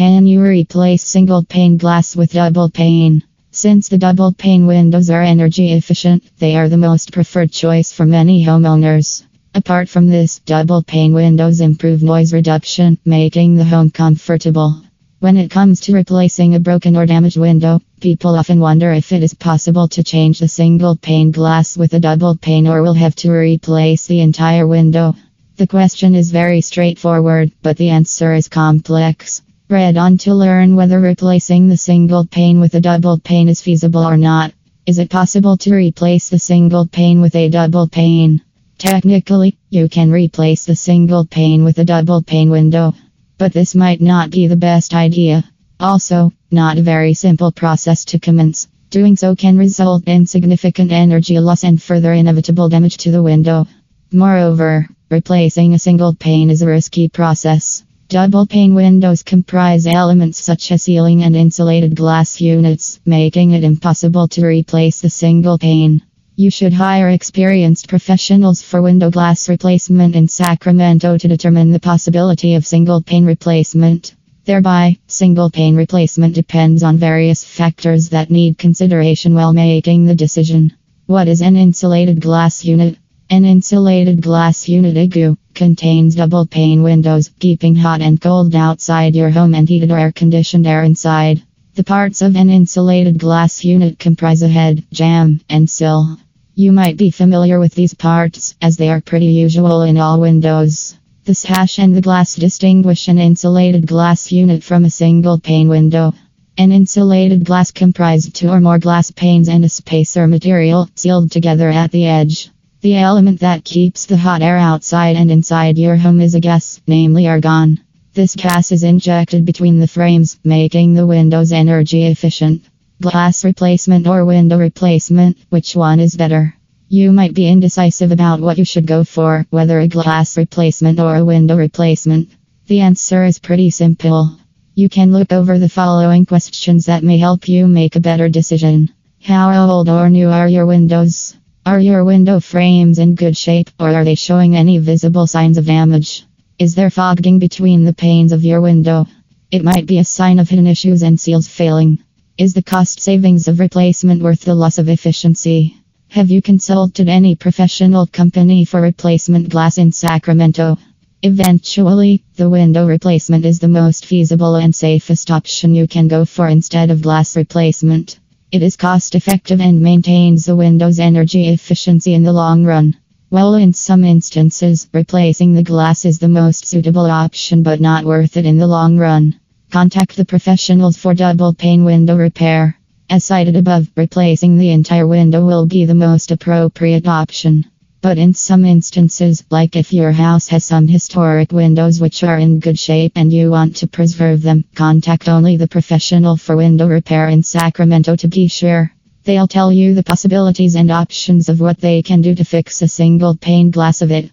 Can you replace single pane glass with double pane? Since the double pane windows are energy efficient, they are the most preferred choice for many homeowners. Apart from this, double pane windows improve noise reduction, making the home comfortable. When it comes to replacing a broken or damaged window, people often wonder if it is possible to change the single pane glass with a double pane or will have to replace the entire window. The question is very straightforward, but the answer is complex. Read on to learn whether replacing the single pane with a double pane is feasible or not. Is it possible to replace the single pane with a double pane? Technically, you can replace the single pane with a double pane window, but this might not be the best idea. Also, not a very simple process to commence. Doing so can result in significant energy loss and further inevitable damage to the window. Moreover, replacing a single pane is a risky process. Double pane windows comprise elements such as sealing and insulated glass units, making it impossible to replace the single pane. You should hire experienced professionals for window glass replacement in Sacramento to determine the possibility of single pane replacement. Thereby, single pane replacement depends on various factors that need consideration while making the decision. What is an insulated glass unit? An insulated glass unit IGU contains double pane windows, keeping hot and cold outside your home and heated or air conditioned air inside. The parts of an insulated glass unit comprise a head, jamb, and sill. You might be familiar with these parts, as they are pretty usual in all windows. The sash and the glass distinguish an insulated glass unit from a single pane window. An insulated glass comprises two or more glass panes and a spacer material sealed together at the edge. The element that keeps the hot air outside and inside your home is a gas, namely argon. This gas is injected between the frames, making the windows energy efficient. Glass replacement or window replacement, which one is better? You might be indecisive about what you should go for, whether a glass replacement or a window replacement. The answer is pretty simple. You can look over the following questions that may help you make a better decision. How old or new are your windows? Are your window frames in good shape or are they showing any visible signs of damage? Is there fogging between the panes of your window? It might be a sign of hidden issues and seals failing. Is the cost savings of replacement worth the loss of efficiency? Have you consulted any professional company for replacement glass in Sacramento? Eventually, the window replacement is the most feasible and safest option you can go for instead of glass replacement. It is cost effective and maintains the window's energy efficiency in the long run. While in some instances, replacing the glass is the most suitable option but not worth it in the long run. Contact the professionals for double pane window repair. As cited above, replacing the entire window will be the most appropriate option. But in some instances, like if your house has some historic windows which are in good shape and you want to preserve them, contact only the professional for window repair in Sacramento to be sure. They'll tell you the possibilities and options of what they can do to fix a single pane glass of it.